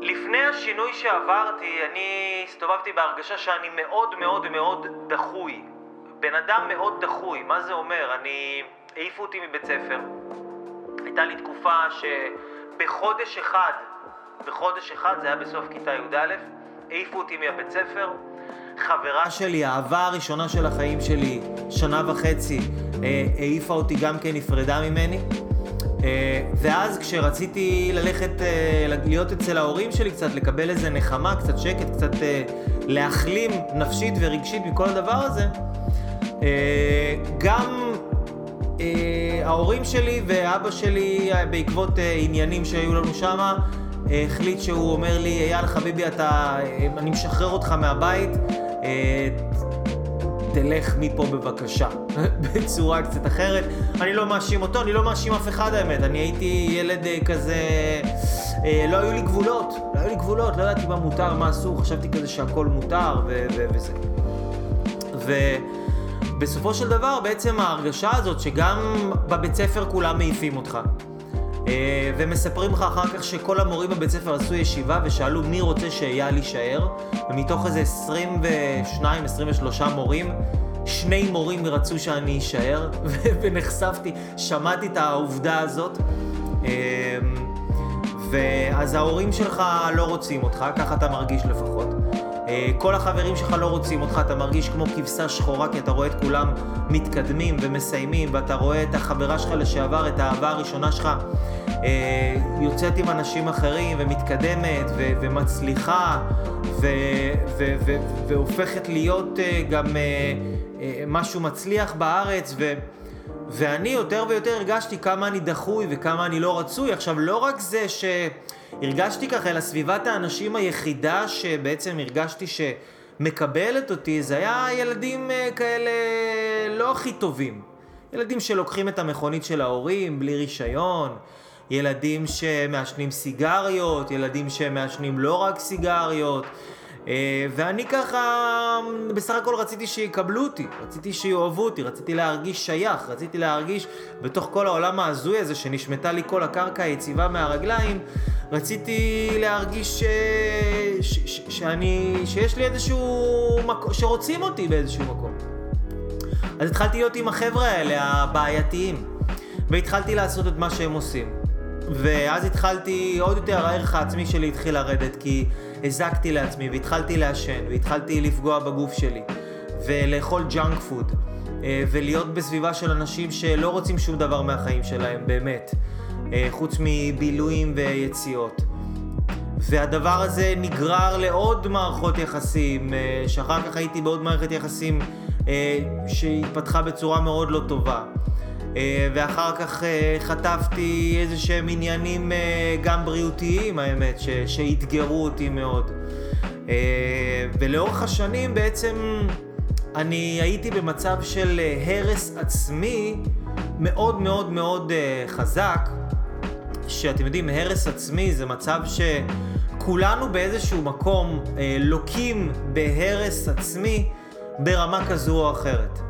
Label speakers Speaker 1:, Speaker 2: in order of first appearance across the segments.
Speaker 1: לפני השינוי שעברתי, אני הסתובבתי בהרגשה שאני מאוד מאוד מאוד דחוי. בן אדם מאוד דחוי, מה זה אומר? אני... העיפו אותי מבית ספר. הייתה לי תקופה שבחודש אחד, בחודש אחד, זה היה בסוף כיתה י"א, העיפו אותי מהבית ספר. חברה שלי, האהבה הראשונה של החיים שלי, שנה וחצי, אה, העיפה אותי גם כן, נפרדה ממני. אה, ואז כשרציתי ללכת, אה, להיות אצל ההורים שלי קצת, לקבל איזה נחמה, קצת שקט, קצת אה, להחלים נפשית ורגשית מכל הדבר הזה, גם ההורים שלי ואבא שלי, בעקבות עניינים שהיו לנו שמה, החליט שהוא אומר לי, אייל חביבי, אתה, אני משחרר אותך מהבית, תלך מפה בבקשה, בצורה קצת אחרת. אני לא מאשים אותו, אני לא מאשים אף אחד האמת. אני הייתי ילד אה, כזה, אה, לא היו לי גבולות, לא היו לי גבולות, לא ידעתי מה מותר, מה אסור, חשבתי כזה שהכל מותר ו- ו- וזה. ובסופו של דבר בעצם ההרגשה הזאת שגם בבית ספר כולם מעיפים אותך. אה, ומספרים לך אחר כך שכל המורים בבית ספר עשו ישיבה ושאלו מי רוצה שאייל יישאר, ומתוך איזה 22-23 מורים, שני מורים רצו שאני אשאר, ונחשפתי, שמעתי את העובדה הזאת. אה, ואז ההורים שלך לא רוצים אותך, ככה אתה מרגיש לפחות. אה, כל החברים שלך לא רוצים אותך, אתה מרגיש כמו כבשה שחורה כי אתה רואה את כולם מתקדמים ומסיימים ואתה רואה את החברה שלך לשעבר, את האהבה הראשונה שלך אה, יוצאת עם אנשים אחרים ומתקדמת ו- ומצליחה ו- ו- ו- והופכת להיות אה, גם משהו מצליח בארץ ו... ואני יותר ויותר הרגשתי כמה אני דחוי וכמה אני לא רצוי. עכשיו, לא רק זה ש... הרגשתי ככה, אלא סביבת האנשים היחידה שבעצם הרגשתי שמקבלת אותי, זה היה ילדים אה, כאלה לא הכי טובים. ילדים שלוקחים את המכונית של ההורים בלי רישיון, ילדים שמעשנים סיגריות, ילדים שמעשנים לא רק סיגריות. אה, ואני ככה, בסך הכל רציתי שיקבלו אותי, רציתי שיאהבו אותי, רציתי להרגיש שייך, רציתי להרגיש בתוך כל העולם ההזוי הזה שנשמטה לי כל הקרקע היציבה מהרגליים, רציתי להרגיש ש... ש... ש... שאני... שיש לי איזשהו מקום, שרוצים אותי באיזשהו מקום. אז התחלתי להיות עם החבר'ה האלה, הבעייתיים, והתחלתי לעשות את מה שהם עושים. ואז התחלתי, עוד יותר הערך העצמי שלי התחיל לרדת, כי הזקתי לעצמי, והתחלתי לעשן, והתחלתי לפגוע בגוף שלי, ולאכול junk food, אה, ולהיות בסביבה של אנשים שלא רוצים שום דבר מהחיים שלהם, באמת, אה, חוץ מבילויים ויציאות. והדבר הזה נגרר לעוד מערכות יחסים, אה, שאחר כך הייתי בעוד מערכת יחסים שהתפתחה בצורה מאוד לא טובה. אה, ואחר כך אה, חטפתי איזה שהם עניינים אה, גם בריאותיים, האמת, שאתגרו אותי מאוד. ולאורך השנים בעצם אני הייתי במצב של הרס עצמי מאוד מאוד מאוד חזק, שאתם יודעים, הרס עצמי זה מצב שכולנו באיזשהו מקום לוקים בהרס עצמי ברמה כזו או אחרת.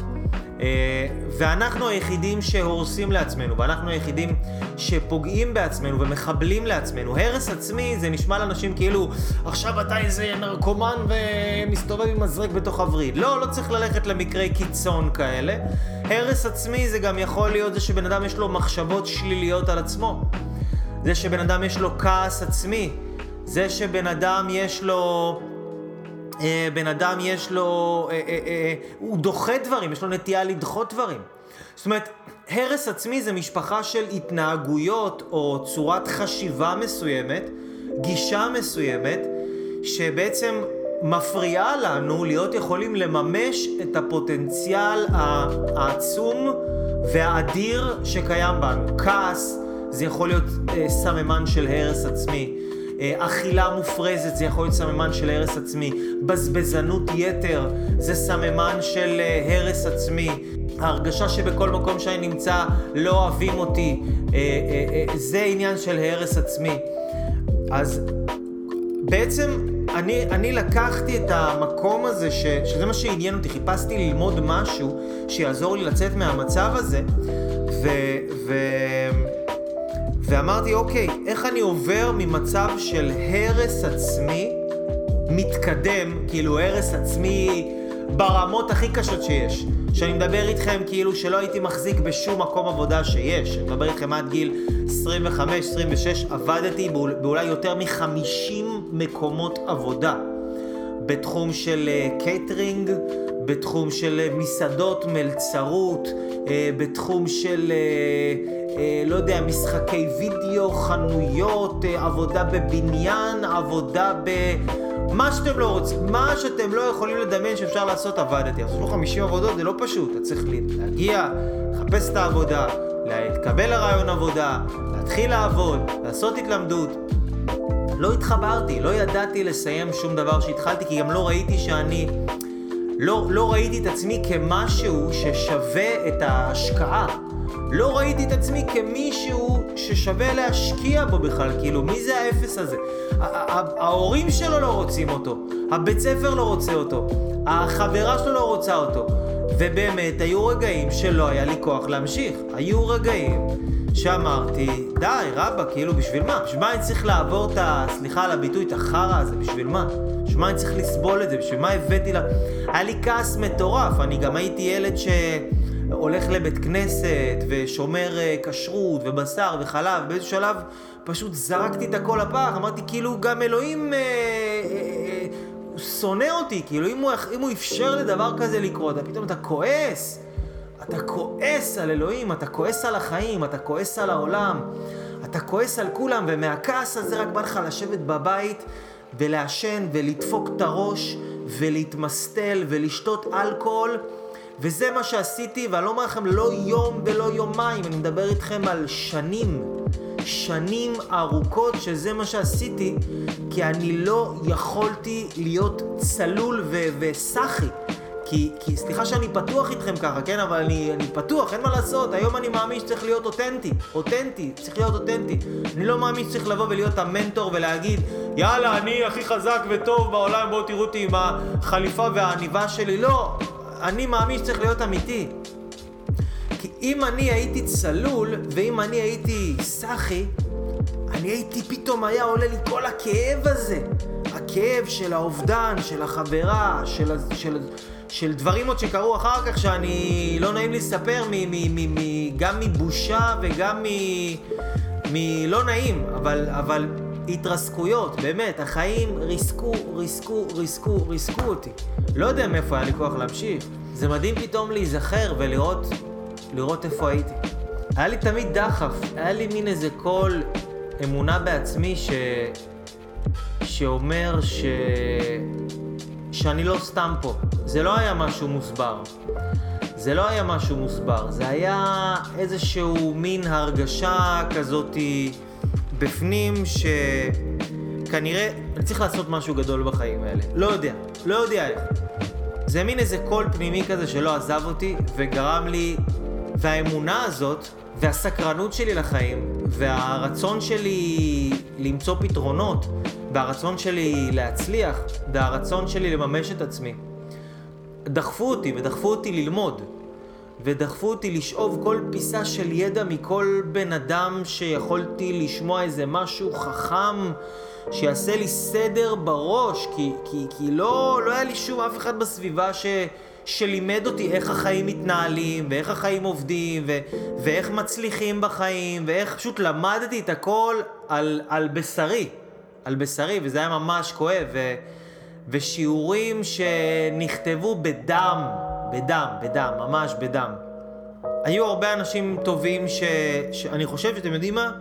Speaker 1: אה, ואנחנו היחידים שהורסים לעצמנו, ואנחנו היחידים שפוגעים בעצמנו ומחבלים לעצמנו. הרס עצמי זה נשמע לאנשים כאילו, עכשיו אתה איזה נרקומן ומסתובב עם מזרק בתוך הווריד. לא, לא צריך ללכת למקרי קיצון כאלה. הרס עצמי זה גם יכול להיות זה שבן אדם יש לו מחשבות שליליות על עצמו. זה שבן אדם יש לו כעס עצמי. זה שבן אדם יש לו אה, בן אדם יש לו, אה, אה, הוא דוחה דברים, יש לו נטייה לדחות דברים. זאת אומרת, הרס עצמי זה משפחה של התנהגויות או צורת חשיבה מסוימת, גישה מסוימת, שבעצם מפריעה לנו להיות יכולים לממש את הפוטנציאל העצום והאדיר שקיים בנו. כעס זה יכול להיות סממן של הרס עצמי. אה, אכילה מופרזת זה יכול להיות סממן של הרס עצמי, בזבזנות יתר זה סממן של אה, הרס עצמי, ההרגשה שבכל מקום שאני נמצא לא אוהבים אותי, אה, זה עניין של הרס עצמי. אז בעצם אני, אני לקחתי את המקום הזה, ש, שזה מה שעניין אותי, חיפשתי ללמוד משהו שיעזור לי לצאת מהמצב הזה, ו... ו ואמרתי, אוקיי, איך אני עובר ממצב של הרס עצמי, מתקדם, כאילו הרס עצמי ברמות הכי קשות שיש. שאני מדבר איתכם כאילו שלא הייתי מחזיק בשום מקום עבודה שיש. אני מדבר איתכם עד גיל 25-26, עבדתי באולי יותר מ-50 מקומות עבודה. בתחום של קייטרינג, אה, בתחום של אה, מסעדות, מלצרות, אה, בתחום של, אה, לא יודע, משחקי וידאו, חנויות, עבודה בבניין, עבודה ב... מה שאתם לא רוצים, מה שאתם לא יכולים לדמיין שאפשר לעשות, עבדתי. אז יש לו 50 עבודות, זה לא פשוט. אתה צריך להגיע, לחפש את העבודה, להתקבל לריאיון עבודה, להתחיל לעבוד, לעשות התלמדות. לא התחברתי, לא ידעתי לסיים שום דבר שהתחלתי, כי גם לא ראיתי שאני... לא, לא ראיתי את עצמי כמשהו ששווה את ההשקעה. לא ראיתי את עצמי כמישהו ששווה להשקיע בו בכלל, כאילו, מי זה האפס הזה? ההורים שלו לא רוצים אותו, הבית ספר לא רוצה אותו, החברה שלו לא רוצה אותו. ובאמת, היו רגעים שלא היה לי כוח להמשיך. היו רגעים שאמרתי, די, רבא, כאילו, בשביל מה? בשביל מה אני צריך לעבור את ה... סליחה על הביטוי, את החרא הזה? בשביל מה? בשביל מה אני צריך לסבול את זה? בשביל מה הבאתי לה... היה לי כעס מטורף, אני גם הייתי ילד ש... הולך לבית כנסת ושומר אה, כשרות ובשר וחלב, באיזשהו שלב פשוט זרקתי את הכל לפח, אמרתי כאילו גם אלוהים אה, אה, אה, הוא שונא אותי, כאילו אם הוא, אם הוא אפשר לדבר כזה לקרות, פתאום אתה כועס, אתה כועס על אלוהים, אתה כועס על החיים, אתה כועס על העולם, אתה כועס על כולם, ומהכעס הזה רק בא לך לשבת בבית ולעשן ולדפוק את הראש ולהתמסטל ולשתות אלכוהול. וזה מה שעשיתי, ואני לא אומר לכם לא יום ולא יומיים, אני מדבר איתכם על שנים, שנים ארוכות שזה מה שעשיתי, כי אני לא יכולתי להיות צלול וסחי. כי, כי סליחה שאני פתוח איתכם ככה, כן? אבל אני, אני פתוח, אין מה לעשות. היום אני מאמין שצריך להיות אותנטי. אותנטי, צריך להיות אותנטי. אני לא מאמין שצריך לבוא ולהיות המנטור ולהגיד, יאללה, אני הכי חזק וטוב בעולם, בואו תראו אותי עם החליפה והעניבה שלי. לא, אני מאמין שצריך להיות אמיתי. כי אם אני הייתי צלול, ואם אני הייתי סאחי, אני הייתי, פתאום היה עולה לי כל הכאב הזה. הכאב של האובדן, של החברה, של, של, של דברים עוד שקרו אחר כך שאני, לא נעים לספר, מ, מ, מ, מ, גם מבושה וגם מ... מלא נעים, אבל, אבל התרסקויות, באמת, החיים ריסקו, ריסקו, ריסקו, ריסקו אותי. לא יודע מאיפה היה לי כוח להמשיך. זה מדהים פתאום להיזכר ולראות לראות איפה הייתי. היה לי תמיד דחף, היה לי מין איזה קול אמונה בעצמי ש... שאומר ש... שאני לא סתם פה. זה לא היה משהו מוסבר. זה לא היה משהו מוסבר, זה היה איזשהו מין הרגשה כזאתי בפנים שכנראה אני צריך לעשות משהו גדול בחיים האלה. לא יודע, לא יודע איך. זה מין איזה קול פנימי כזה שלא עזב אותי וגרם לי, והאמונה הזאת והסקרנות שלי לחיים והרצון שלי למצוא פתרונות. והרצון שלי להצליח והרצון שלי לממש את עצמי. דחפו אותי ודחפו אותי ללמוד. ודחפו אותי לשאוב כל פיסה של ידע מכל בן אדם שיכולתי לשמוע איזה משהו חכם שיעשה לי סדר בראש, כי, כי, כי לא, לא היה לי שום אף אחד בסביבה ש, שלימד אותי איך החיים מתנהלים, ואיך החיים עובדים, ו, ואיך מצליחים בחיים, ואיך פשוט למדתי את הכל על, על בשרי, על בשרי, וזה היה ממש כואב, ו, ושיעורים שנכתבו בדם, בדם, בדם, ממש בדם. היו הרבה אנשים טובים ש... שאני חושב שאתם יודעים מה?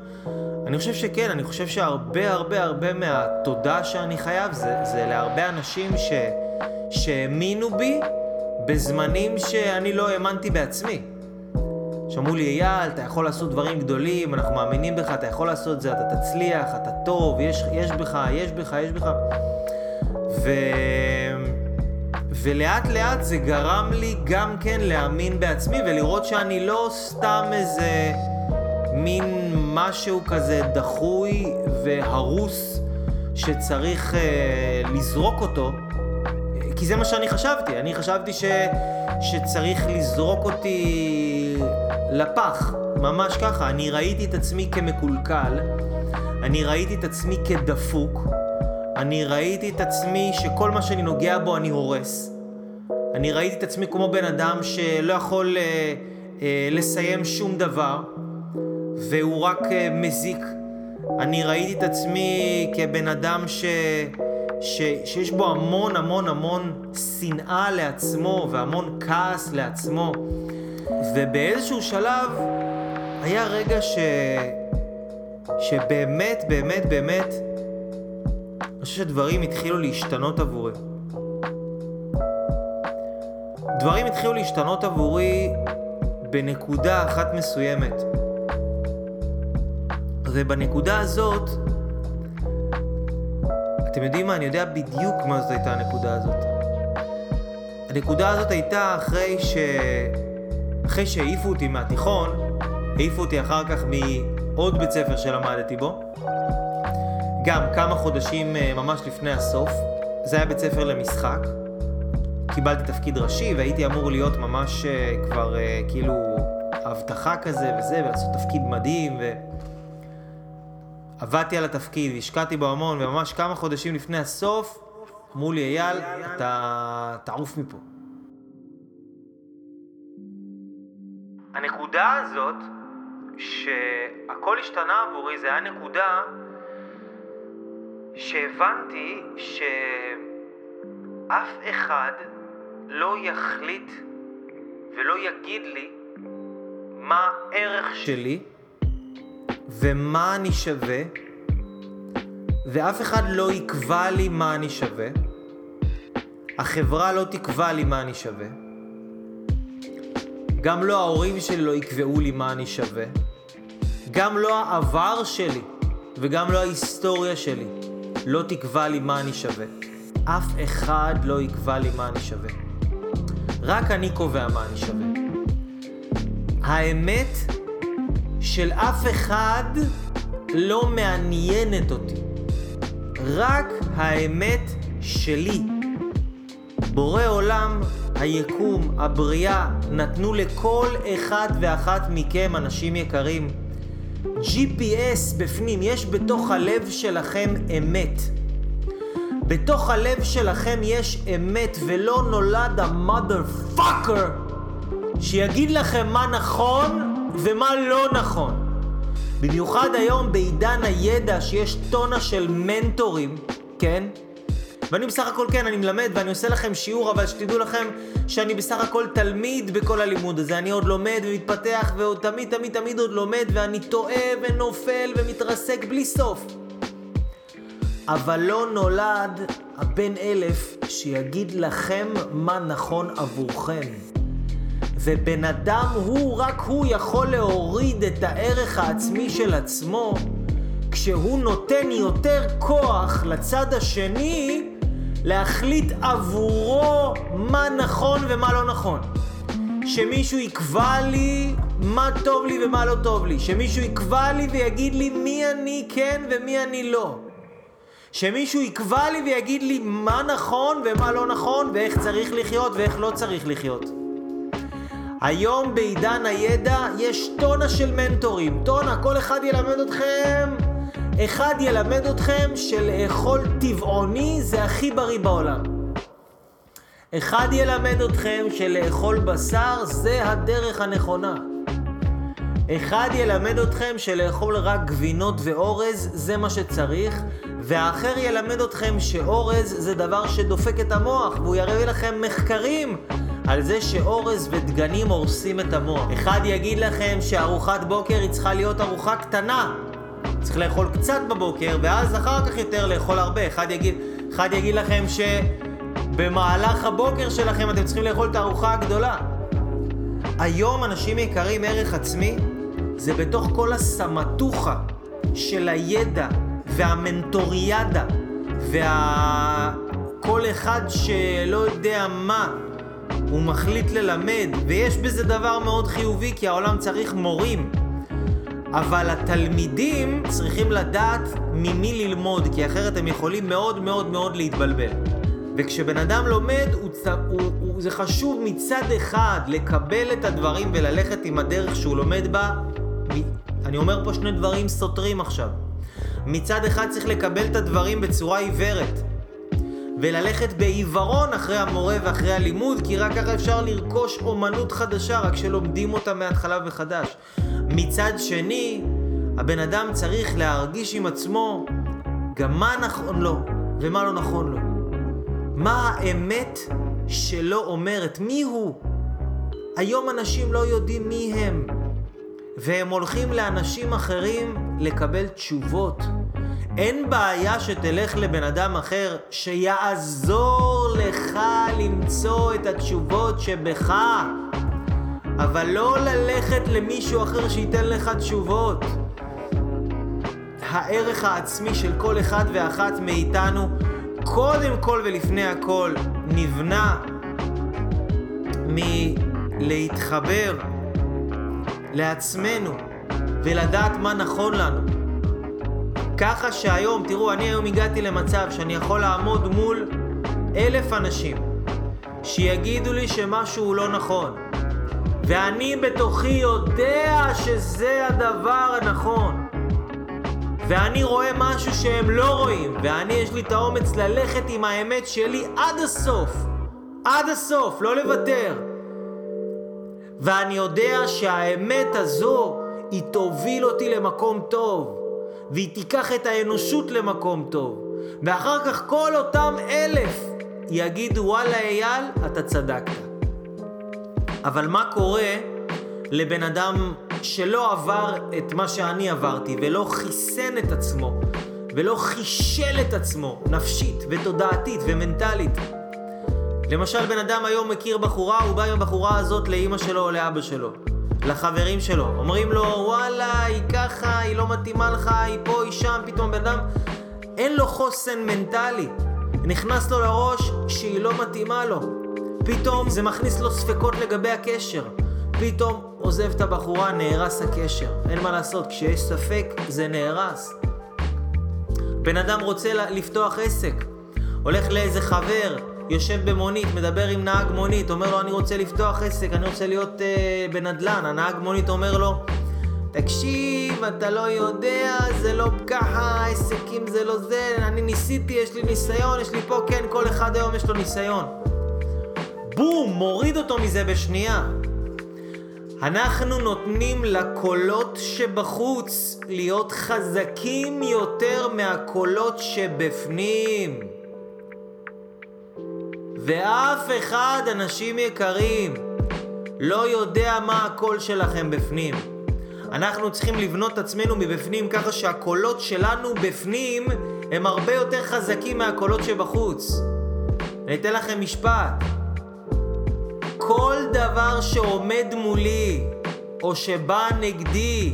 Speaker 1: אני חושב שכן, אני חושב שהרבה הרבה הרבה מהתודה שאני חייב זה, זה להרבה אנשים ש... שהאמינו בי בזמנים שאני לא האמנתי בעצמי. שאמרו לי, אייל, אתה יכול לעשות דברים גדולים, אנחנו מאמינים בך, אתה יכול לעשות את זה, אתה תצליח, אתה טוב, יש, יש בך, יש בך, יש בך. ו... ולאט לאט זה גרם לי גם כן להאמין בעצמי ולראות שאני לא סתם איזה מין משהו כזה דחוי והרוס שצריך אה, לזרוק אותו, כי זה מה שאני חשבתי. אני חשבתי ש, שצריך לזרוק אותי לפח. ממש ככה. אני ראיתי את עצמי כמקולקל, אני ראיתי את עצמי כדפוק, אני ראיתי את עצמי שכל מה שאני נוגע בו אני הורס. אני ראיתי את עצמי כמו בן אדם שלא יכול אה, אה, לסיים שום דבר, והוא רק אה, מזיק. אני ראיתי את עצמי כבן אדם ש... ש... שיש בו המון המון המון שנאה לעצמו והמון כעס לעצמו. ובאיזשהו שלב היה רגע ש... שבאמת, באמת, באמת, אני חושב שדברים התחילו להשתנות עבורי. דברים התחילו להשתנות עבורי בנקודה אחת מסוימת. ובנקודה הזאת, אתם יודעים מה? אני יודע בדיוק מה זאת הייתה הנקודה הזאת. הנקודה הזאת הייתה אחרי ש... אחרי שהעיפו אותי מהתיכון, העיפו אותי אחר כך מעוד בית ספר שלמדתי בו, גם כמה חודשים אה, ממש לפני הסוף, זה היה בית ספר למשחק. קיבלתי תפקיד ראשי והייתי אמור להיות ממש אה, כבר אה, כאילו הבטחה כזה וזה, ולעשות תפקיד מדהים, ו... עבדתי על התפקיד והשקעתי בו המון, וממש כמה חודשים לפני הסוף, אמרו לי, אייל, אתה תעוף מפה. הנקודה הזאת, שהכל השתנה עבורי, זה היה נקודה שהבנתי שאף אחד לא יחליט ולא יגיד לי מה הערך שלי ומה אני שווה, ואף אחד לא יקבע לי מה אני שווה. החברה לא תקבע לי מה אני שווה. גם לא ההורים שלי לא יקבעו לי מה אני שווה. גם לא העבר שלי וגם לא ההיסטוריה שלי לא תקבע לי מה אני שווה. אף אחד לא יקבע לי מה אני שווה. רק אני קובע מה אני שווה. האמת של אף אחד לא מעניינת אותי. רק האמת שלי. בורא עולם, היקום, הבריאה, נתנו לכל אחד ואחת מכם, אנשים יקרים, GPS בפנים, יש בתוך הלב שלכם אמת. בתוך הלב שלכם יש אמת, ולא נולד המאדר פאקר שיגיד לכם מה נכון ומה לא נכון. במיוחד היום בעידן הידע שיש טונה של מנטורים, כן? ואני בסך הכל כן, אני מלמד ואני עושה לכם שיעור, אבל שתדעו לכם שאני בסך הכל תלמיד בכל הלימוד הזה. אני עוד לומד ומתפתח ועוד תמיד תמיד תמיד עוד לומד ואני טועה ונופל ומתרסק בלי סוף. אבל לא נולד הבן אלף שיגיד לכם מה נכון עבורכם. ובן אדם הוא, רק הוא יכול להוריד את הערך העצמי של עצמו כשהוא נותן יותר כוח לצד השני להחליט עבורו מה נכון ומה לא נכון. שמישהו יקבע לי מה טוב לי ומה לא טוב לי. שמישהו יקבע לי ויגיד לי מי אני כן ומי אני לא. שמישהו יקבע לי ויגיד לי מה נכון ומה לא נכון ואיך צריך לחיות ואיך לא צריך לחיות. היום בעידן הידע יש טונה של מנטורים, טונה, כל אחד ילמד אתכם, אחד ילמד אתכם שלאכול טבעוני זה הכי בריא בעולם. אחד ילמד אתכם שלאכול בשר זה הדרך הנכונה. אחד ילמד אתכם שלאכול רק גבינות ואורז זה מה שצריך, והאחר ילמד אתכם שאורז זה דבר שדופק את המוח, והוא יראה לכם מחקרים על זה שאורז ודגנים הורסים את המוח. אחד יגיד לכם שארוחת בוקר היא צריכה להיות ארוחה קטנה. צריך לאכול קצת בבוקר, ואז אחר כך יותר לאכול הרבה. אחד יגיד, אחד יגיד לכם שבמהלך הבוקר שלכם אתם צריכים לאכול את הארוחה הגדולה. היום, אנשים יקרים, ערך עצמי זה בתוך כל הסמטוחה של הידע והמנטוריאדה והכל אחד שלא יודע מה הוא מחליט ללמד, ויש בזה דבר מאוד חיובי כי העולם צריך מורים. אבל התלמידים צריכים לדעת ממי ללמוד, כי אחרת הם יכולים מאוד מאוד מאוד להתבלבל. וכשבן אדם לומד, הוא, הוא, הוא, זה חשוב מצד אחד לקבל את הדברים וללכת עם הדרך שהוא לומד בה, אני אומר פה שני דברים סותרים עכשיו. מצד אחד צריך לקבל את הדברים בצורה עיוורת. וללכת בעיוורון אחרי המורה ואחרי הלימוד, כי רק ככה אפשר לרכוש אומנות חדשה, רק שלומדים אותה מההתחלה מחדש. מצד שני, הבן אדם צריך להרגיש עם עצמו גם מה נכון לו ומה לא נכון לו. מה האמת שלא אומרת, מי הוא? היום אנשים לא יודעים מי הם, והם הולכים לאנשים אחרים לקבל תשובות. אין בעיה שתלך לבן אדם אחר שיעזור לך למצוא את התשובות שבך, אבל לא ללכת למישהו אחר שייתן לך תשובות. הערך העצמי של כל אחד ואחת מאיתנו, קודם כל ולפני הכל, נבנה מלהתחבר לעצמנו ולדעת מה נכון לנו. ככה שהיום, תראו, אני היום הגעתי למצב שאני יכול לעמוד מול אלף אנשים שיגידו לי שמשהו לא נכון. ואני בתוכי יודע שזה הדבר הנכון. ואני רואה משהו שהם לא רואים, ואני יש לי את האומץ ללכת עם האמת שלי עד הסוף. עד הסוף, לא לוותר. ואני יודע שהאמת הזו, היא תוביל אותי למקום טוב. והיא תיקח את האנושות למקום טוב. ואחר כך כל אותם אלף יגידו, וואלה אייל, אתה צדקת. אבל מה קורה לבן אדם שלא עבר את מה שאני עברתי, ולא חיסן את עצמו, ולא חישל את עצמו, נפשית ותודעתית ומנטלית? למשל, בן אדם היום מכיר בחורה, הוא בא עם הבחורה הזאת לאימא שלו או לאבא שלו. לחברים שלו. אומרים לו, וואלה, היא ככה, היא לא מתאימה לך, היא פה, היא שם, פתאום בן אדם, אין לו חוסן מנטלי. נכנס לו לראש שהיא לא מתאימה לו. פתאום זה מכניס לו ספקות לגבי הקשר. פתאום עוזב את הבחורה, נהרס הקשר. אין מה לעשות, כשיש ספק, זה נהרס. בן אדם רוצה לפתוח עסק, הולך לאיזה חבר, יושב במונית, מדבר עם נהג מונית, אומר לו, אני רוצה לפתוח עסק, אני רוצה להיות אה, בנדל"ן. הנהג מונית אומר לו, תקשיב, אתה לא יודע, זה לא ככה, עסקים זה לא זה, אני ניסיתי, יש לי ניסיון, יש לי פה, כן, כל אחד היום יש לו ניסיון. בום, מוריד אותו מזה בשנייה. אנחנו נותנים לקולות שבחוץ להיות חזקים יותר מהקולות שבפנים. ואף אחד, אנשים יקרים, לא יודע מה הקול שלכם בפנים. אנחנו צריכים לבנות את עצמנו מבפנים ככה שהקולות שלנו בפנים הם הרבה יותר חזקים מהקולות שבחוץ. אני אתן לכם משפט. כל דבר שעומד מולי, או שבא נגדי,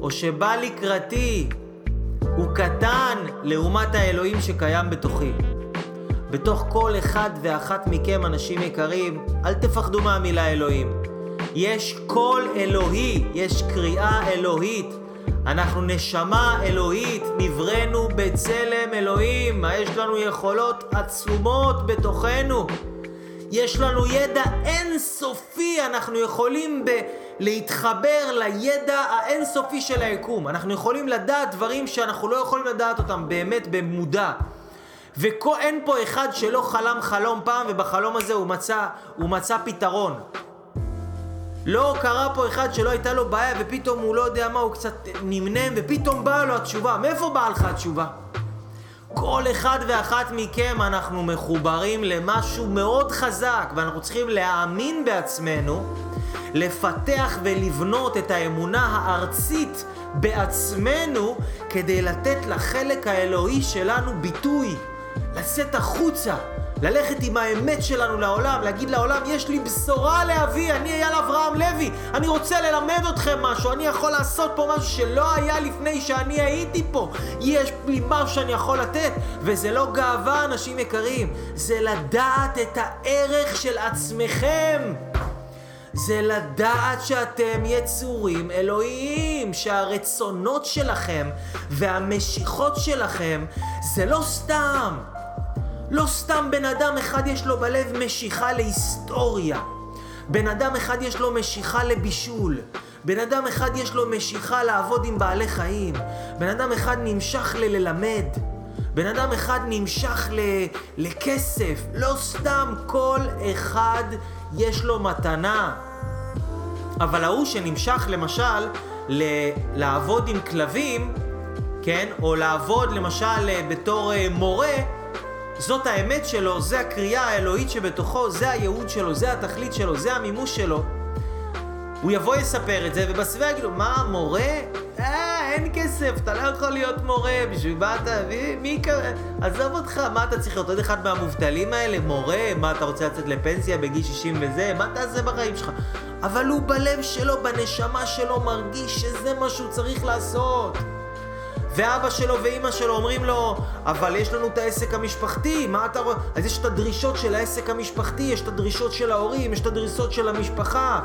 Speaker 1: או שבא לקראתי, הוא קטן לעומת האלוהים שקיים בתוכי. בתוך כל אחד ואחת מכם, אנשים יקרים, אל תפחדו מהמילה אלוהים. יש קול אלוהי, יש קריאה אלוהית. אנחנו נשמה אלוהית, נבראנו בצלם אלוהים, יש לנו יכולות עצומות בתוכנו. יש לנו ידע אינסופי, אנחנו יכולים ב- להתחבר לידע האינסופי של היקום. אנחנו יכולים לדעת דברים שאנחנו לא יכולים לדעת אותם באמת במודע. ואין פה אחד שלא חלם חלום פעם ובחלום הזה הוא מצא, הוא מצא פתרון. לא קרה פה אחד שלא הייתה לו בעיה ופתאום הוא לא יודע מה, הוא קצת נמנם ופתאום באה לו התשובה. מאיפה באה לך התשובה? כל אחד ואחת מכם אנחנו מחוברים למשהו מאוד חזק ואנחנו צריכים להאמין בעצמנו, לפתח ולבנות את האמונה הארצית בעצמנו כדי לתת לחלק האלוהי שלנו ביטוי. לצאת החוצה, ללכת עם האמת שלנו לעולם, להגיד לעולם, יש לי בשורה להביא, אני אייל אברהם לוי, אני רוצה ללמד אתכם משהו, אני יכול לעשות פה משהו שלא היה לפני שאני הייתי פה, יש לי משהו שאני יכול לתת, וזה לא גאווה, אנשים יקרים, זה לדעת את הערך של עצמכם. זה לדעת שאתם יצורים אלוהיים, שהרצונות שלכם והמשיכות שלכם זה לא סתם. לא סתם בן אדם אחד יש לו בלב משיכה להיסטוריה. בן אדם אחד יש לו משיכה לבישול. בן אדם אחד יש לו משיכה לעבוד עם בעלי חיים. בן אדם אחד נמשך לללמד. בן אדם אחד נמשך ל... לכסף. לא סתם כל אחד יש לו מתנה. אבל ההוא שנמשך למשל ל... לעבוד עם כלבים, כן? או לעבוד למשל בתור אה, מורה, זאת האמת שלו, זה הקריאה האלוהית שבתוכו, זה הייעוד שלו, זה התכלית שלו, זה המימוש שלו. הוא יבוא יספר את זה, ובסביבה יגידו, מה, מורה? אה, אין כסף, אתה לא יכול להיות מורה, בשביל מה אתה... מי, מי כזה? עזוב אותך, מה אתה צריך להיות עוד אחד מהמובטלים האלה? מורה? מה, אתה רוצה לצאת לפנסיה בגיל 60 וזה? מה תעשה בחיים שלך? אבל הוא בלב שלו, בנשמה שלו, מרגיש שזה מה שהוא צריך לעשות. ואבא שלו ואימא שלו אומרים לו, אבל יש לנו את העסק המשפחתי, מה אתה רואה? אז יש את הדרישות של העסק המשפחתי, יש את הדרישות של ההורים, יש את הדרישות של המשפחה,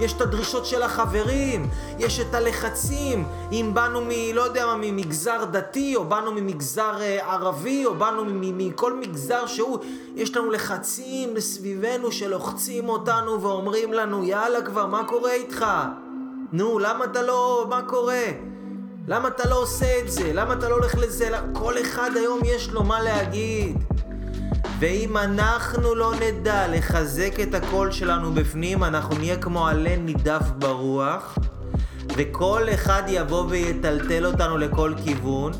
Speaker 1: יש את הדרישות של החברים, יש את הלחצים, אם באנו מ... לא יודע מה, ממגזר דתי, או באנו ממגזר uh, ערבי, או באנו מכל מגזר שהוא, יש לנו לחצים מסביבנו שלוחצים אותנו ואומרים לנו, יאללה כבר, מה קורה איתך? נו, למה אתה לא... מה קורה? למה אתה לא עושה את זה? למה אתה לא הולך לזה? כל אחד היום יש לו מה להגיד. ואם אנחנו לא נדע לחזק את הקול שלנו בפנים, אנחנו נהיה כמו עלה נידף ברוח, וכל אחד יבוא ויטלטל אותנו לכל כיוון.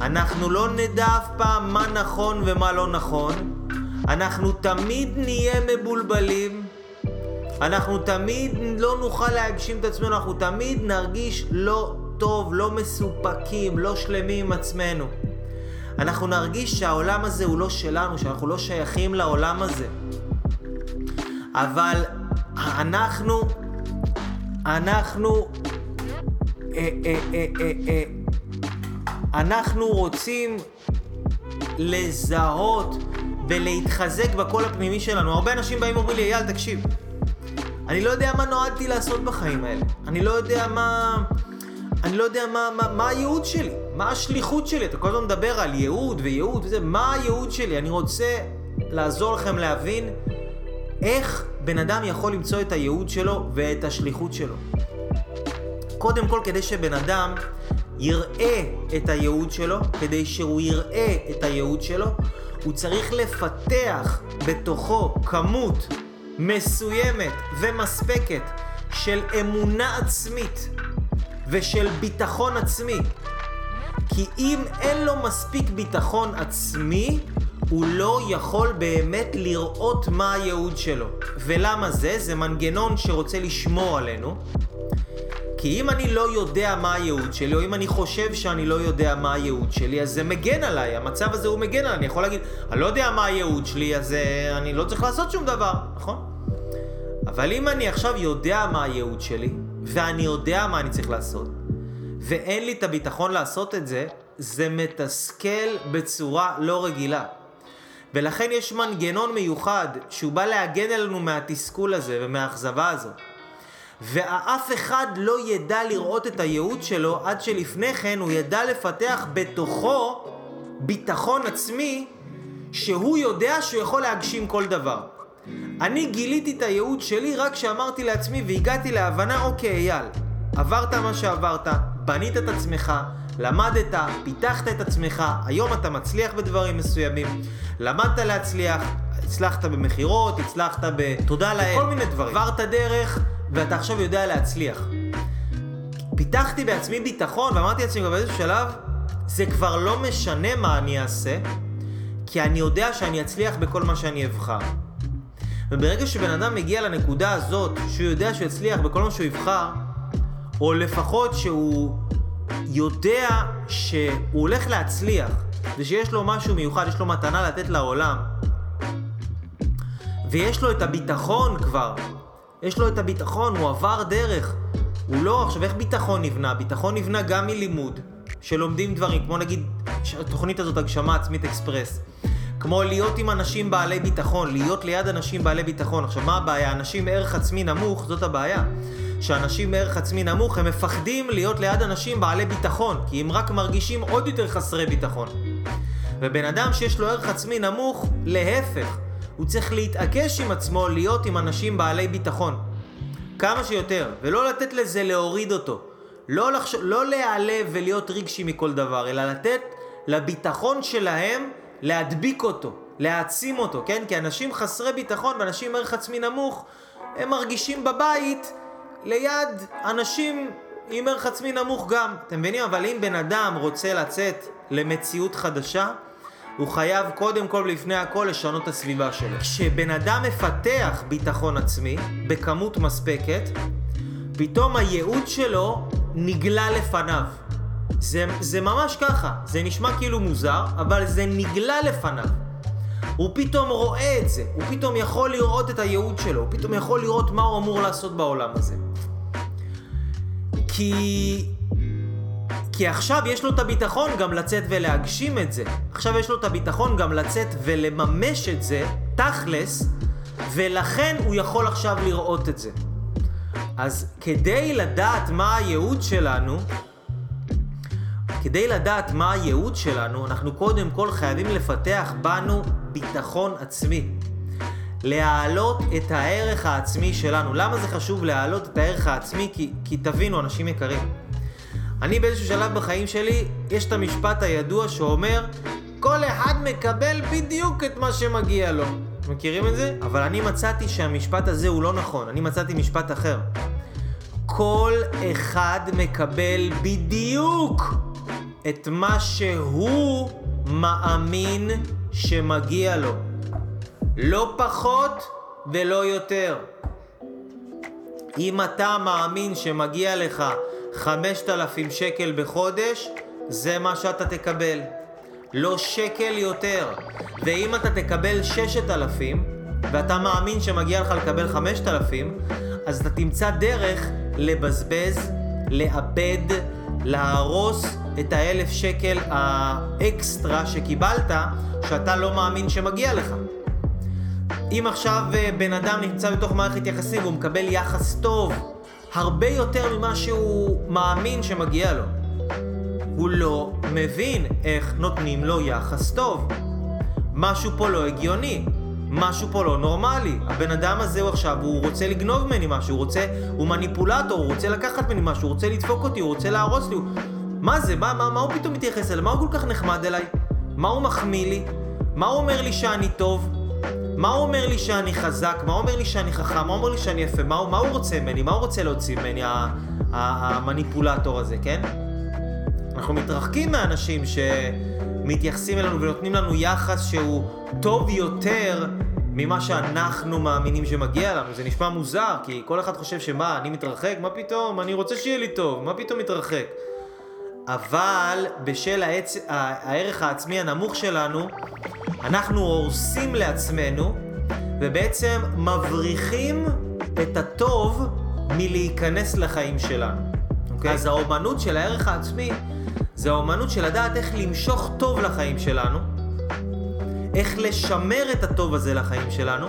Speaker 1: אנחנו לא נדע אף פעם מה נכון ומה לא נכון. אנחנו תמיד נהיה מבולבלים. אנחנו תמיד לא נוכל להגשים את עצמנו, אנחנו תמיד נרגיש לא טוב, לא מסופקים, לא שלמים עם עצמנו. אנחנו נרגיש שהעולם הזה הוא לא שלנו, שאנחנו לא שייכים לעולם הזה. אבל אנחנו, אנחנו, אה, אה, אה, אה, אה, אנחנו רוצים לזהות ולהתחזק בקול הפנימי שלנו. הרבה אנשים באים ואומרים לי, אייל, תקשיב, אני לא יודע מה נועדתי לעשות בחיים האלה. אני לא יודע מה... אני לא יודע מה, מה, מה הייעוד שלי, מה השליחות שלי. אתה כל הזמן מדבר על ייעוד וייעוד וזה, מה הייעוד שלי? אני רוצה לעזור לכם להבין איך בן אדם יכול למצוא את הייעוד שלו ואת השליחות שלו. קודם כל, כדי שבן אדם יראה את הייעוד שלו, כדי שהוא יראה את הייעוד שלו, הוא צריך לפתח בתוכו כמות מסוימת ומספקת של אמונה עצמית ושל ביטחון עצמי. כי אם אין לו מספיק ביטחון עצמי, הוא לא יכול באמת לראות מה הייעוד שלו. ולמה זה? זה מנגנון שרוצה לשמור עלינו. כי אם אני לא יודע מה הייעוד שלי, או אם אני חושב שאני לא יודע מה הייעוד שלי, אז זה מגן עליי, המצב הזה הוא מגן עליי. אני יכול להגיד, אני לא יודע מה הייעוד שלי, אז uh, אני לא צריך לעשות שום דבר, נכון? אבל אם אני עכשיו יודע מה הייעוד שלי, ואני יודע מה אני צריך לעשות, ואין לי את הביטחון לעשות את זה, זה מתסכל בצורה לא רגילה. ולכן יש מנגנון מיוחד שהוא בא להגן עלינו מהתסכול הזה ומהאכזבה הזאת. ואף אחד לא ידע לראות את הייעוד שלו עד שלפני כן הוא ידע לפתח בתוכו ביטחון עצמי שהוא יודע שהוא יכול להגשים כל דבר. אני גיליתי את הייעוד שלי רק כשאמרתי לעצמי והגעתי להבנה, אוקיי, אייל, עברת מה שעברת, בנית את עצמך, למדת, פיתחת את עצמך, היום אתה מצליח בדברים מסוימים, למדת להצליח, הצלחת במכירות, הצלחת ב... תודה לאל, כל מיני דברים. עברת דרך, ואתה עכשיו יודע להצליח. פיתחתי בעצמי ביטחון, ואמרתי לעצמי באיזשהו שלב, זה כבר לא משנה מה אני אעשה, כי אני יודע שאני אצליח בכל מה שאני אבחר. וברגע שבן אדם מגיע לנקודה הזאת, שהוא יודע שהוא יצליח בכל מה שהוא יבחר, או לפחות שהוא יודע שהוא הולך להצליח, ושיש לו משהו מיוחד, יש לו מתנה לתת לעולם, ויש לו את הביטחון כבר, יש לו את הביטחון, הוא עבר דרך. הוא לא, עכשיו איך ביטחון נבנה? ביטחון נבנה גם מלימוד, שלומדים דברים, כמו נגיד התוכנית הזאת הגשמה עצמית אקספרס. כמו להיות עם אנשים בעלי ביטחון, להיות ליד אנשים בעלי ביטחון. עכשיו, מה הבעיה? אנשים ערך עצמי נמוך, זאת הבעיה. שאנשים מערך עצמי נמוך, הם מפחדים להיות ליד אנשים בעלי ביטחון, כי הם רק מרגישים עוד יותר חסרי ביטחון. ובן אדם שיש לו ערך עצמי נמוך, להפך, הוא צריך להתעקש עם עצמו להיות עם אנשים בעלי ביטחון. כמה שיותר, ולא לתת לזה להוריד אותו. לא, לחש... לא להיעלב ולהיות רגשי מכל דבר, אלא לתת לביטחון שלהם להדביק אותו, להעצים אותו, כן? כי אנשים חסרי ביטחון ואנשים עם ערך עצמי נמוך, הם מרגישים בבית ליד אנשים עם ערך עצמי נמוך גם. אתם מבינים? אבל אם בן אדם רוצה לצאת למציאות חדשה, הוא חייב קודם כל ולפני הכל לשנות את הסביבה שלו. כשבן אדם מפתח ביטחון עצמי בכמות מספקת, פתאום הייעוד שלו נגלה לפניו. זה, זה ממש ככה, זה נשמע כאילו מוזר, אבל זה נגלה לפניו. הוא פתאום רואה את זה, הוא פתאום יכול לראות את הייעוד שלו, הוא פתאום יכול לראות מה הוא אמור לעשות בעולם הזה. כי... כי עכשיו יש לו את הביטחון גם לצאת ולהגשים את זה. עכשיו יש לו את הביטחון גם לצאת ולממש את זה, תכלס, ולכן הוא יכול עכשיו לראות את זה. אז כדי לדעת מה הייעוד שלנו, כדי לדעת מה הייעוד שלנו, אנחנו קודם כל חייבים לפתח בנו ביטחון עצמי. להעלות את הערך העצמי שלנו. למה זה חשוב להעלות את הערך העצמי? כי, כי תבינו, אנשים יקרים. אני באיזשהו שלב בחיים שלי, יש את המשפט הידוע שאומר, כל אחד מקבל בדיוק את מה שמגיע לו. מכירים את זה? אבל אני מצאתי שהמשפט הזה הוא לא נכון, אני מצאתי משפט אחר. כל אחד מקבל בדיוק את מה שהוא מאמין שמגיע לו. לא פחות ולא יותר. אם אתה מאמין שמגיע לך 5,000 שקל בחודש, זה מה שאתה תקבל. לא שקל יותר. ואם אתה תקבל 6,000, ואתה מאמין שמגיע לך לקבל 5,000, אז אתה תמצא דרך לבזבז, לאבד, להרוס את האלף שקל האקסטרה שקיבלת, שאתה לא מאמין שמגיע לך. אם עכשיו אה, בן אדם נמצא בתוך מערכת יחסים והוא מקבל יחס טוב הרבה יותר ממה שהוא מאמין שמגיע לו, הוא לא מבין איך נותנים לו יחס טוב. משהו פה לא הגיוני. משהו פה לא נורמלי. הבן אדם הזה הוא עכשיו, הוא רוצה לגנוב ממני משהו, הוא רוצה, הוא מניפולטור, הוא רוצה לקחת ממני משהו, הוא רוצה לדפוק אותי, הוא רוצה להרוס לי. מה זה? מה, מה, מה הוא פתאום מתייחס אליי? מה הוא כל כך נחמד אליי? מה הוא מחמיא לי? מה הוא אומר לי שאני טוב? מה הוא אומר לי שאני חזק? מה הוא אומר לי שאני חכם? מה הוא אומר לי שאני יפה? מה, מה הוא רוצה ממני? מה הוא רוצה להוציא ממני, המניפולטור הזה, כן? אנחנו מתרחקים מאנשים שמתייחסים אלינו ונותנים לנו יחס שהוא טוב יותר ממה שאנחנו מאמינים שמגיע לנו. זה נשמע מוזר, כי כל אחד חושב שמה, אני מתרחק? מה פתאום? אני רוצה שיהיה לי טוב, מה פתאום מתרחק? אבל בשל העצ... הערך העצמי הנמוך שלנו, אנחנו הורסים לעצמנו ובעצם מבריחים את הטוב מלהיכנס לחיים שלנו. Okay? אוקיי? אז האומנות של הערך העצמי זה האומנות של לדעת איך למשוך טוב לחיים שלנו, איך לשמר את הטוב הזה לחיים שלנו,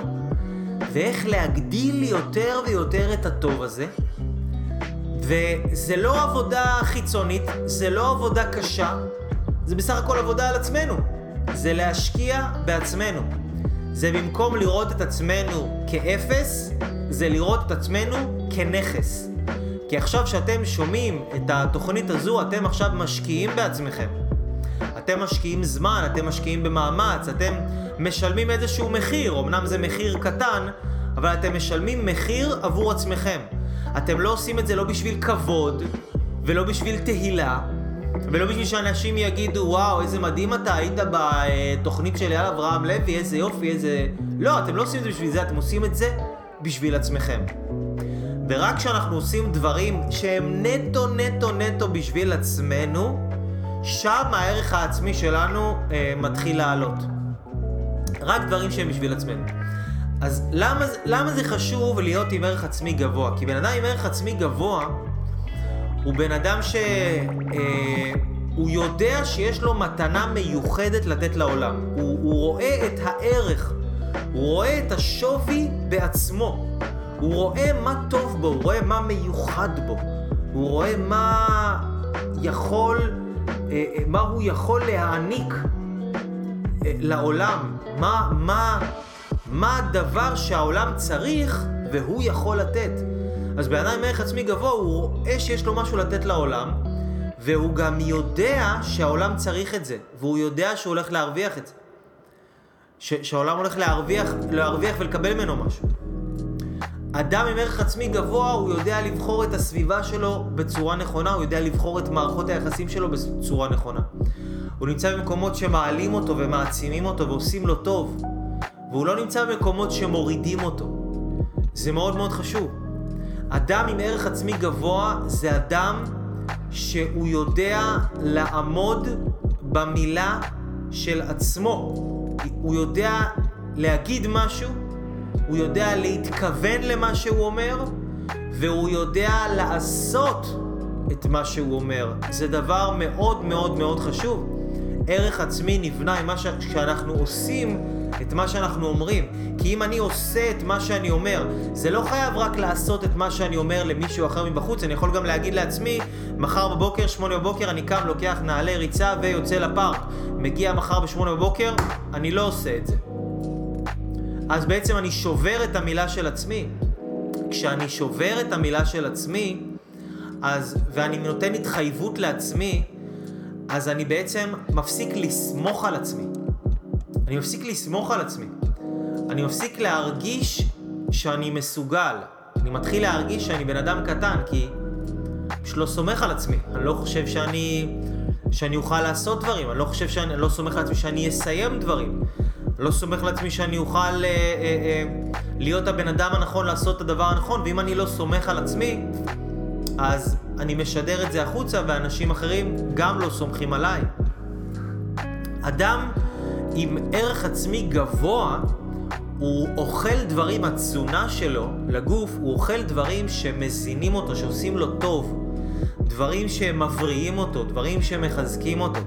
Speaker 1: ואיך להגדיל יותר ויותר את הטוב הזה. וזה לא עבודה חיצונית, זה לא עבודה קשה, זה בסך הכל עבודה על עצמנו. זה להשקיע בעצמנו. זה במקום לראות את עצמנו כאפס, זה לראות את עצמנו כנכס. כי עכשיו שאתם שומעים את התוכנית הזו, אתם עכשיו משקיעים בעצמכם. אתם משקיעים זמן, אתם משקיעים במאמץ, אתם משלמים איזשהו מחיר, אמנם זה מחיר קטן, אבל אתם משלמים מחיר עבור עצמכם. אתם לא עושים את זה לא בשביל כבוד, ולא בשביל תהילה, ולא בשביל שאנשים יגידו, וואו, איזה מדהים אתה היית בתוכנית של אייל אברהם לוי, איזה יופי, איזה... לא, אתם לא עושים את זה בשביל זה, אתם עושים את זה בשביל עצמכם. ורק כשאנחנו עושים דברים שהם נטו נטו נטו בשביל עצמנו, שם הערך העצמי שלנו אה, מתחיל לעלות. רק דברים שהם בשביל עצמנו. אז למה, למה זה חשוב להיות עם ערך עצמי גבוה? כי בן אדם עם ערך עצמי גבוה הוא בן אדם ש... אה, יודע שיש לו מתנה מיוחדת לתת לעולם. הוא, הוא רואה את הערך, הוא רואה את השווי בעצמו. הוא רואה מה טוב בו, הוא רואה מה מיוחד בו. הוא רואה מה יכול, אה, אה, מה הוא יכול להעניק לעולם. מה, מה, מה הדבר שהעולם צריך והוא יכול לתת. אז עם ערך עצמי גבוה, הוא רואה שיש לו משהו לתת לעולם, והוא גם יודע שהעולם צריך את זה, והוא יודע שהוא הולך להרוויח את זה. ש- שהעולם הולך להרוויח, להרוויח ולקבל ממנו משהו. אדם עם ערך עצמי גבוה, הוא יודע לבחור את הסביבה שלו בצורה נכונה, הוא יודע לבחור את מערכות היחסים שלו בצורה נכונה. הוא נמצא במקומות שמעלים אותו ומעצימים אותו ועושים לו טוב, והוא לא נמצא במקומות שמורידים אותו. זה מאוד מאוד חשוב. אדם עם ערך עצמי גבוה זה אדם שהוא יודע לעמוד במילה של עצמו. הוא יודע להגיד משהו, הוא יודע להתכוון למה שהוא אומר, והוא יודע לעשות את מה שהוא אומר. זה דבר מאוד מאוד מאוד חשוב. ערך עצמי נבנה עם מה. שאנחנו עושים את מה שאנחנו אומרים. כי אם אני עושה את מה שאני אומר, זה לא חייב רק לעשות את מה שאני אומר למישהו אחר מבחוץ, אני יכול גם להגיד לעצמי, מחר בבוקר, שמונה בבוקר, אני קם, לוקח נעלי ריצה ויוצא לפארק. מגיע מחר בשמונה בבוקר, אני לא עושה את זה. אז בעצם אני שובר את המילה של עצמי. כשאני שובר את המילה של עצמי, אז, ואני נותן התחייבות לעצמי, אז אני בעצם מפסיק לסמוך על עצמי. אני מפסיק לסמוך על עצמי. אני מפסיק להרגיש שאני מסוגל. אני מתחיל להרגיש שאני בן אדם קטן, כי פשוט לא סומך על עצמי. אני לא חושב שאני, שאני אוכל לעשות דברים. אני לא חושב שאני, אני לא סומך על עצמי שאני אסיים דברים. לא סומך על עצמי שאני אוכל אה, אה, אה, להיות הבן אדם הנכון לעשות את הדבר הנכון, ואם אני לא סומך על עצמי, אז אני משדר את זה החוצה, ואנשים אחרים גם לא סומכים עליי. אדם עם ערך עצמי גבוה, הוא אוכל דברים, התזונה שלו לגוף, הוא אוכל דברים שמזינים אותו, שעושים לו טוב. דברים שמבריאים אותו, דברים שמחזקים אותו.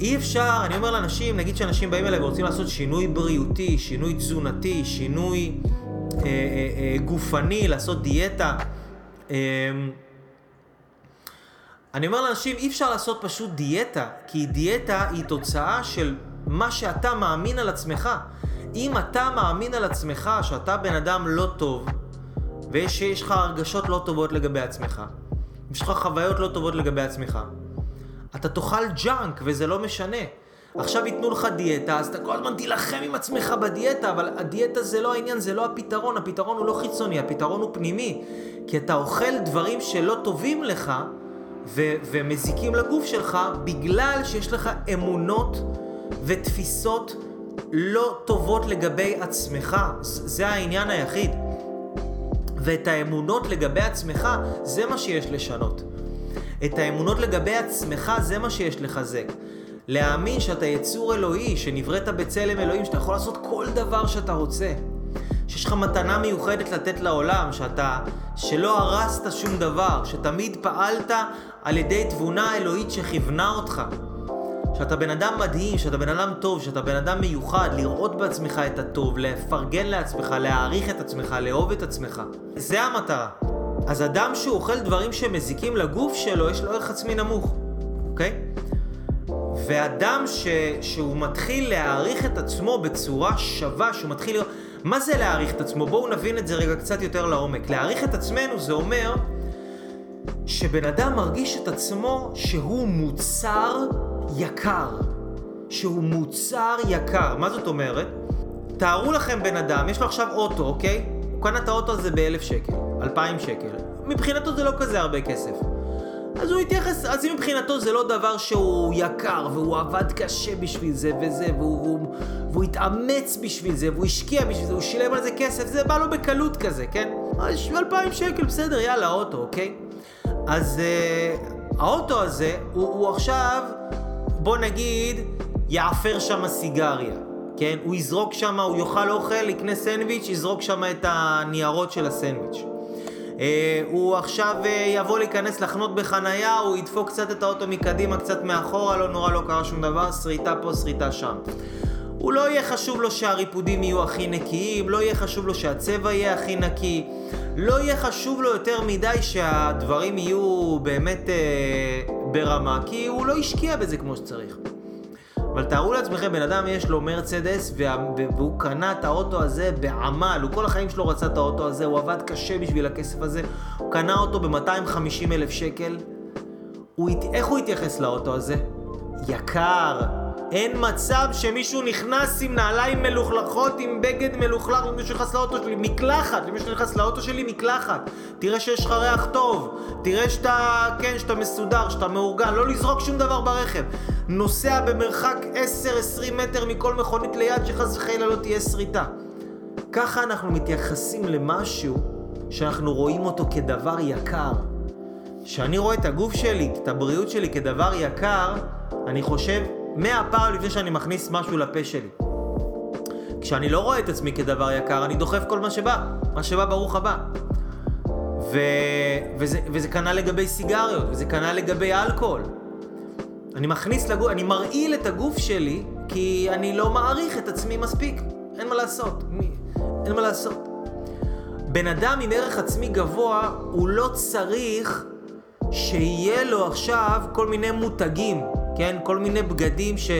Speaker 1: אי אפשר, אני אומר לאנשים, נגיד שאנשים באים אליי ורוצים לעשות שינוי בריאותי, שינוי תזונתי, שינוי אה, אה, אה, גופני, לעשות דיאטה. אה, אני אומר לאנשים, אי אפשר לעשות פשוט דיאטה, כי דיאטה היא תוצאה של מה שאתה מאמין על עצמך. אם אתה מאמין על עצמך שאתה בן אדם לא טוב, ושיש לך הרגשות לא טובות לגבי עצמך, יש לך חוויות לא טובות לגבי עצמך, אתה תאכל ג'אנק וזה לא משנה. עכשיו ייתנו לך דיאטה, אז אתה כל הזמן תילחם עם עצמך בדיאטה, אבל הדיאטה זה לא העניין, זה לא הפתרון, הפתרון הוא לא חיצוני, הפתרון הוא פנימי. כי אתה אוכל דברים שלא טובים לך ו- ומזיקים לגוף שלך בגלל שיש לך אמונות ותפיסות לא טובות לגבי עצמך. זה העניין היחיד. ואת האמונות לגבי עצמך, זה מה שיש לשנות. את האמונות לגבי עצמך, זה מה שיש לחזק. להאמין שאתה יצור אלוהי, שנבראת בצלם אלוהים, שאתה יכול לעשות כל דבר שאתה רוצה. שיש לך מתנה מיוחדת לתת לעולם, שאתה, שלא הרסת שום דבר, שתמיד פעלת על ידי תבונה אלוהית שכיוונה אותך. שאתה בן אדם מדהים, שאתה בן אדם טוב, שאתה בן אדם מיוחד, לראות בעצמך את הטוב, לפרגן לעצמך, להעריך את עצמך, לאהוב את עצמך. זה המטרה. אז אדם שהוא אוכל דברים שמזיקים לגוף שלו, יש לו ערך עצמי נמוך, אוקיי? ואדם ש... שהוא מתחיל להעריך את עצמו בצורה שווה, שהוא מתחיל... לראות... מה זה להעריך את עצמו? בואו נבין את זה רגע קצת יותר לעומק. להעריך את עצמנו זה אומר שבן אדם מרגיש את עצמו שהוא מוצר יקר. שהוא מוצר יקר. מה זאת אומרת? תארו לכם בן אדם, יש לו עכשיו אוטו, אוקיי? הוא קנה את האוטו הזה באלף שקל, אלפיים שקל. מבחינתו זה לא כזה הרבה כסף. אז הוא התייחס, אז אם מבחינתו זה לא דבר שהוא יקר, והוא עבד קשה בשביל זה וזה, והוא, והוא, והוא התאמץ בשביל זה, והוא השקיע בשביל זה, הוא שילם על זה כסף, זה בא לו בקלות כזה, כן? אז אלפיים שקל, בסדר, יאללה, אוטו, אוקיי? אז uh, האוטו הזה, הוא, הוא עכשיו, בוא נגיד, יעפר שם סיגריה, כן? הוא יזרוק שם, הוא יאכל אוכל, יקנה סנדוויץ', יזרוק שם את הניירות של הסנדוויץ'. Uh, הוא עכשיו uh, יבוא להיכנס לחנות בחנייה, הוא ידפוק קצת את האוטו מקדימה, קצת מאחורה, לא נורא, לא קרה שום דבר, שריטה פה, שריטה שם. הוא לא יהיה חשוב לו שהריפודים יהיו הכי נקיים, לא יהיה חשוב לו שהצבע יהיה הכי נקי, לא יהיה חשוב לו יותר מדי שהדברים יהיו באמת uh, ברמה, כי הוא לא השקיע בזה כמו שצריך. אבל תארו לעצמכם, בן אדם יש לו מרצדס, וה... והוא קנה את האוטו הזה בעמל, הוא כל החיים שלו רצה את האוטו הזה, הוא עבד קשה בשביל הכסף הזה, הוא קנה אותו ב-250 אלף שקל. הוא... איך הוא התייחס לאוטו הזה? יקר. אין מצב שמישהו נכנס עם נעליים מלוכלכות, עם בגד מלוכלך, ומישהו נכנס לאוטו שלי, מקלחת, ומישהו נכנס לאוטו שלי, מקלחת. תראה שיש לך ריח טוב, תראה שאתה, כן, שאתה מסודר, שאתה מאורגן, לא לזרוק שום דבר ברכב. נוסע במרחק 10-20 מטר מכל מכונית ליד, שחס וחלילה לא תהיה שריטה. ככה אנחנו מתייחסים למשהו שאנחנו רואים אותו כדבר יקר. כשאני רואה את הגוף שלי, את הבריאות שלי כדבר יקר, אני חושב מאה פעם לפני שאני מכניס משהו לפה שלי. כשאני לא רואה את עצמי כדבר יקר, אני דוחף כל מה שבא. מה שבא, ברוך הבא. ו... וזה, וזה כנ"ל לגבי סיגריות, וזה כנ"ל לגבי אלכוהול. אני מכניס לגוף, אני מרעיל את הגוף שלי, כי אני לא מעריך את עצמי מספיק. אין מה לעשות. אין מה לעשות. בן אדם עם ערך עצמי גבוה, הוא לא צריך שיהיה לו עכשיו כל מיני מותגים. כן? כל מיני בגדים ש...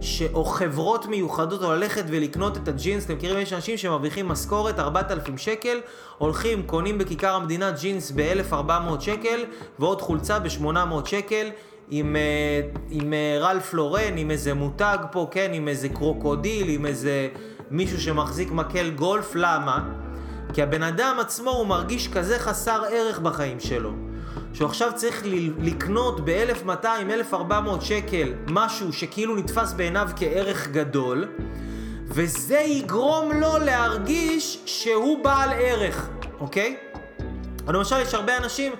Speaker 1: ש... או חברות מיוחדות, או ללכת ולקנות את הג'ינס. אתם מכירים, יש אנשים שמרוויחים משכורת 4,000 שקל, הולכים, קונים בכיכר המדינה ג'ינס ב-1,400 שקל, ועוד חולצה ב-800 שקל. עם, אה, עם אה, רלף לורן, עם איזה מותג פה, כן, עם איזה קרוקודיל, עם איזה מישהו שמחזיק מקל גולף, למה? כי הבן אדם עצמו הוא מרגיש כזה חסר ערך בחיים שלו. שהוא עכשיו צריך לקנות ב-1200, 1400 שקל משהו שכאילו נתפס בעיניו כערך גדול, וזה יגרום לו להרגיש שהוא בעל ערך, אוקיי? למשל, יש הרבה אנשים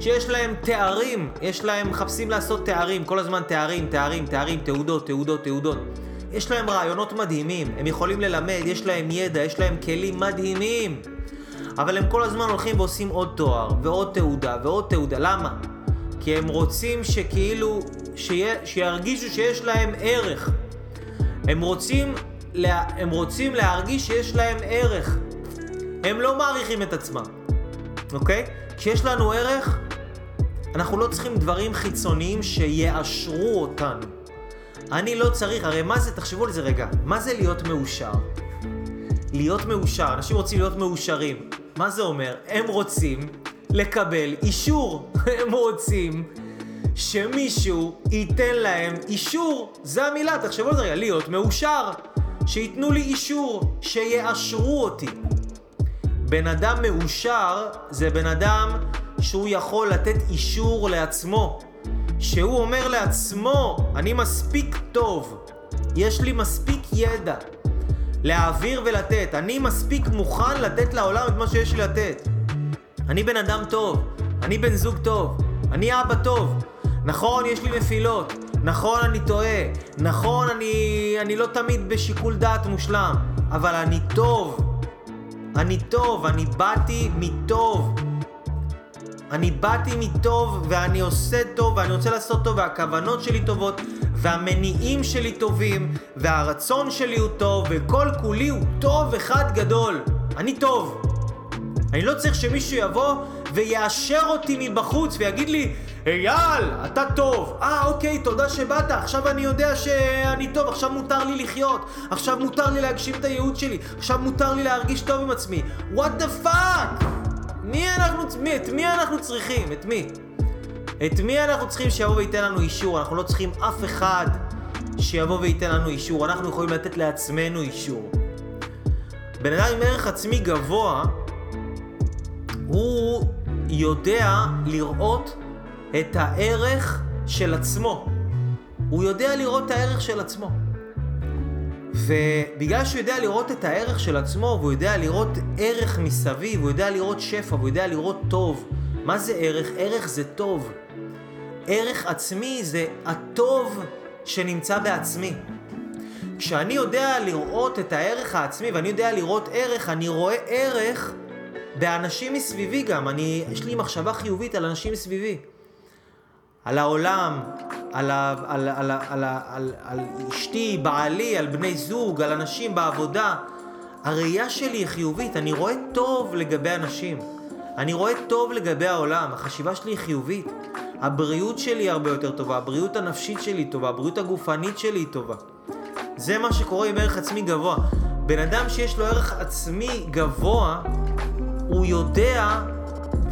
Speaker 1: שיש להם תארים, יש להם, מחפשים לעשות תארים, כל הזמן תארים, תארים, תארים, תעודות, תעודות, תעודות. יש להם רעיונות מדהימים, הם יכולים ללמד, יש להם ידע, יש להם כלים מדהימים. אבל הם כל הזמן הולכים ועושים עוד תואר, ועוד תעודה, ועוד תעודה. למה? כי הם רוצים שכאילו, שיה, שירגישו שיש להם ערך. הם רוצים, לה, הם רוצים להרגיש שיש להם ערך. הם לא מעריכים את עצמם, אוקיי? כשיש לנו ערך, אנחנו לא צריכים דברים חיצוניים שיאשרו אותנו. אני לא צריך, הרי מה זה, תחשבו על זה רגע, מה זה להיות מאושר? להיות מאושר, אנשים רוצים להיות מאושרים. מה זה אומר? הם רוצים לקבל אישור. הם רוצים שמישהו ייתן להם אישור. זה המילה, תחשבו על זה רגע, להיות מאושר. שייתנו לי אישור, שיאשרו אותי. בן אדם מאושר זה בן אדם שהוא יכול לתת אישור לעצמו. שהוא אומר לעצמו, אני מספיק טוב, יש לי מספיק ידע, להעביר ולתת. אני מספיק מוכן לתת לעולם את מה שיש לי לתת. אני בן אדם טוב, אני בן זוג טוב, אני אבא טוב. נכון, יש לי נפילות, נכון, אני טועה, נכון, אני, אני לא תמיד בשיקול דעת מושלם, אבל אני טוב. אני טוב, אני באתי מטוב. אני באתי מטוב ואני עושה טוב ואני רוצה לעשות טוב והכוונות שלי טובות והמניעים שלי טובים, והרצון שלי הוא טוב, וכל כולי הוא טוב אחד גדול. אני טוב. אני לא צריך שמישהו יבוא ויאשר אותי מבחוץ ויגיד לי, אייל, אתה טוב. אה, אוקיי, תודה שבאת. עכשיו אני יודע שאני טוב, עכשיו מותר לי לחיות. עכשיו מותר לי להגשים את הייעוד שלי. עכשיו מותר לי להרגיש טוב עם עצמי. what the fuck! מי אנחנו, מי, את מי אנחנו צריכים? את מי? את מי אנחנו צריכים שיבוא וייתן לנו אישור? אנחנו לא צריכים אף אחד שיבוא וייתן לנו אישור. אנחנו יכולים לתת לעצמנו אישור. בן אדם עם ערך עצמי גבוה, הוא יודע לראות את הערך של עצמו. הוא יודע לראות את הערך של עצמו. ובגלל שהוא יודע לראות את הערך של עצמו, והוא יודע לראות ערך מסביב, הוא יודע לראות שפע, והוא יודע לראות טוב. מה זה ערך? ערך זה טוב. ערך עצמי זה הטוב שנמצא בעצמי. כשאני יודע לראות את הערך העצמי ואני יודע לראות ערך, אני רואה ערך באנשים מסביבי גם. אני, יש לי מחשבה חיובית על אנשים מסביבי. על העולם, על, ה, על, על, על, על, על, על אשתי, בעלי, על בני זוג, על אנשים בעבודה. הראייה שלי היא חיובית, אני רואה טוב לגבי אנשים. אני רואה טוב לגבי העולם, החשיבה שלי היא חיובית. הבריאות שלי הרבה יותר טובה, הבריאות הנפשית שלי טובה, הבריאות הגופנית שלי טובה. זה מה שקורה עם ערך עצמי גבוה. בן אדם שיש לו ערך עצמי גבוה, הוא יודע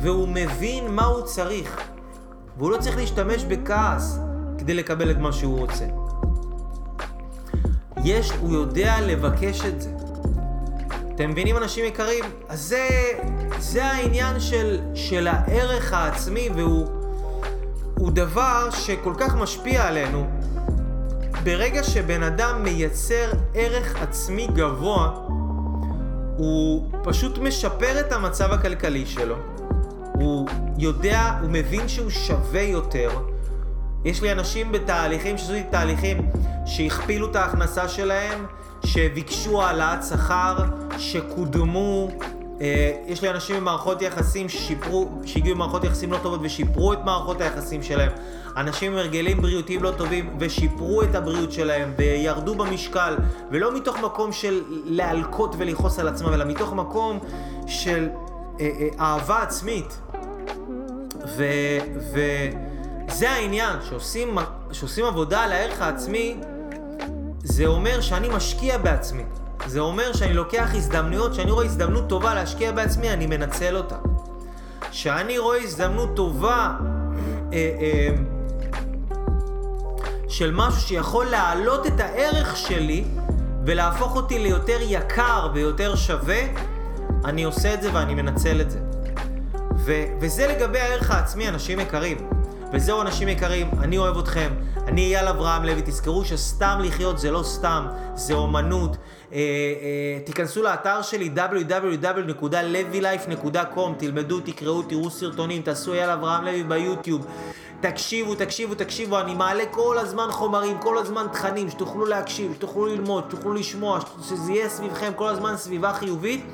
Speaker 1: והוא מבין מה הוא צריך. והוא לא צריך להשתמש בכעס כדי לקבל את מה שהוא רוצה. יש, הוא יודע לבקש את זה. אתם מבינים אנשים יקרים? אז זה, זה העניין של, של הערך העצמי והוא הוא דבר שכל כך משפיע עלינו. ברגע שבן אדם מייצר ערך עצמי גבוה, הוא פשוט משפר את המצב הכלכלי שלו. הוא יודע, הוא מבין שהוא שווה יותר. יש לי אנשים בתהליכים, שעשו לי תהליכים שהכפילו את ההכנסה שלהם, שביקשו העלאת שכר, שקודמו. אה, יש לי אנשים במערכות יחסים ששיפרו, שהגיעו במערכות יחסים לא טובות ושיפרו את מערכות היחסים שלהם. אנשים עם הרגלים בריאותיים לא טובים ושיפרו את הבריאות שלהם וירדו במשקל, ולא מתוך מקום של להלקות ולכעוס על עצמם, אלא מתוך מקום של אה, אה, אהבה עצמית. וזה העניין, שעושים, שעושים עבודה על הערך העצמי, זה אומר שאני משקיע בעצמי. זה אומר שאני לוקח הזדמנויות, שאני רואה הזדמנות טובה להשקיע בעצמי, אני מנצל אותה. כשאני רואה הזדמנות טובה אה, אה, של משהו שיכול להעלות את הערך שלי ולהפוך אותי ליותר יקר ויותר שווה, אני עושה את זה ואני מנצל את זה. ו- וזה לגבי הערך העצמי, אנשים יקרים. וזהו, אנשים יקרים, אני אוהב אתכם. אני אייל אברהם לוי, תזכרו שסתם לחיות זה לא סתם, זה אומנות. אה, אה, תיכנסו לאתר שלי www.levylife.com, תלמדו, תקראו, תראו סרטונים, תעשו אייל אברהם לוי ביוטיוב. תקשיבו, תקשיבו, תקשיבו, אני מעלה כל הזמן חומרים, כל הזמן תכנים, שתוכלו להקשיב, שתוכלו ללמוד, שתוכלו לשמוע, שזה יהיה סביבכם כל הזמן סביבה חיובית.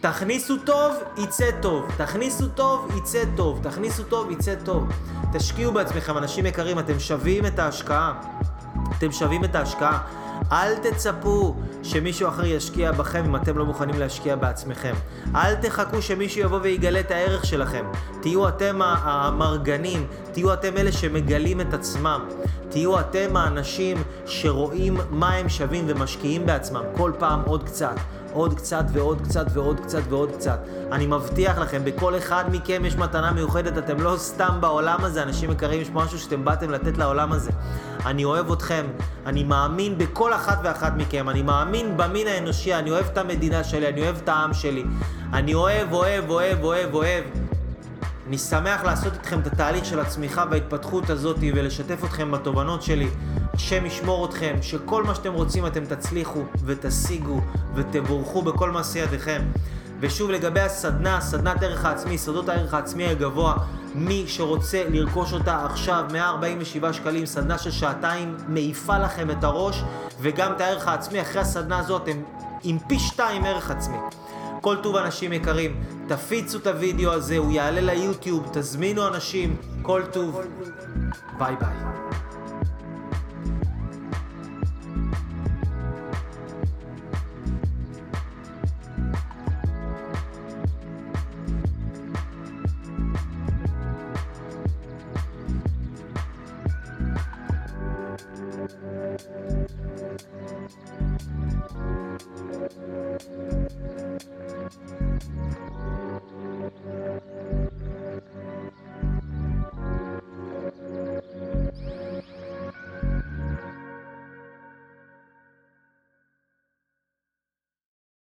Speaker 1: תכניסו טוב, יצא טוב. תכניסו טוב, יצא טוב. תכניסו טוב, יצא טוב. תשקיעו בעצמכם, אנשים יקרים, אתם שווים את ההשקעה. אתם שווים את ההשקעה. אל תצפו שמישהו אחר ישקיע בכם אם אתם לא מוכנים להשקיע בעצמכם. אל תחכו שמישהו יבוא ויגלה את הערך שלכם. תהיו אתם המרגנים, תהיו אתם אלה שמגלים את עצמם. תהיו אתם האנשים שרואים מה הם שווים ומשקיעים בעצמם כל פעם עוד קצת. עוד קצת ועוד קצת ועוד קצת ועוד קצת. אני מבטיח לכם, בכל אחד מכם יש מתנה מיוחדת, אתם לא סתם בעולם הזה, אנשים יקרים, יש משהו שאתם באתם לתת לעולם הזה. אני אוהב אתכם, אני מאמין בכל אחת ואחת מכם, אני מאמין במין האנושי, אני אוהב את המדינה שלי, אני אוהב את העם שלי. אני אוהב, אוהב, אוהב, אוהב, אוהב. אני שמח לעשות איתכם את התהליך של הצמיחה וההתפתחות הזאת ולשתף אתכם בתובנות שלי. השם ישמור אתכם, שכל מה שאתם רוצים אתם תצליחו ותשיגו ותבורכו בכל מעשי ידיכם. ושוב לגבי הסדנה, סדנת ערך העצמי, סודות הערך העצמי הגבוה, מי שרוצה לרכוש אותה עכשיו, 147 שקלים, סדנה של שעתיים, מעיפה לכם את הראש, וגם את הערך העצמי, אחרי הסדנה הזאת הם עם פי שתיים ערך עצמי. כל טוב אנשים יקרים, תפיצו את הוידאו הזה, הוא יעלה ליוטיוב, תזמינו אנשים, כל טוב, ביי ביי.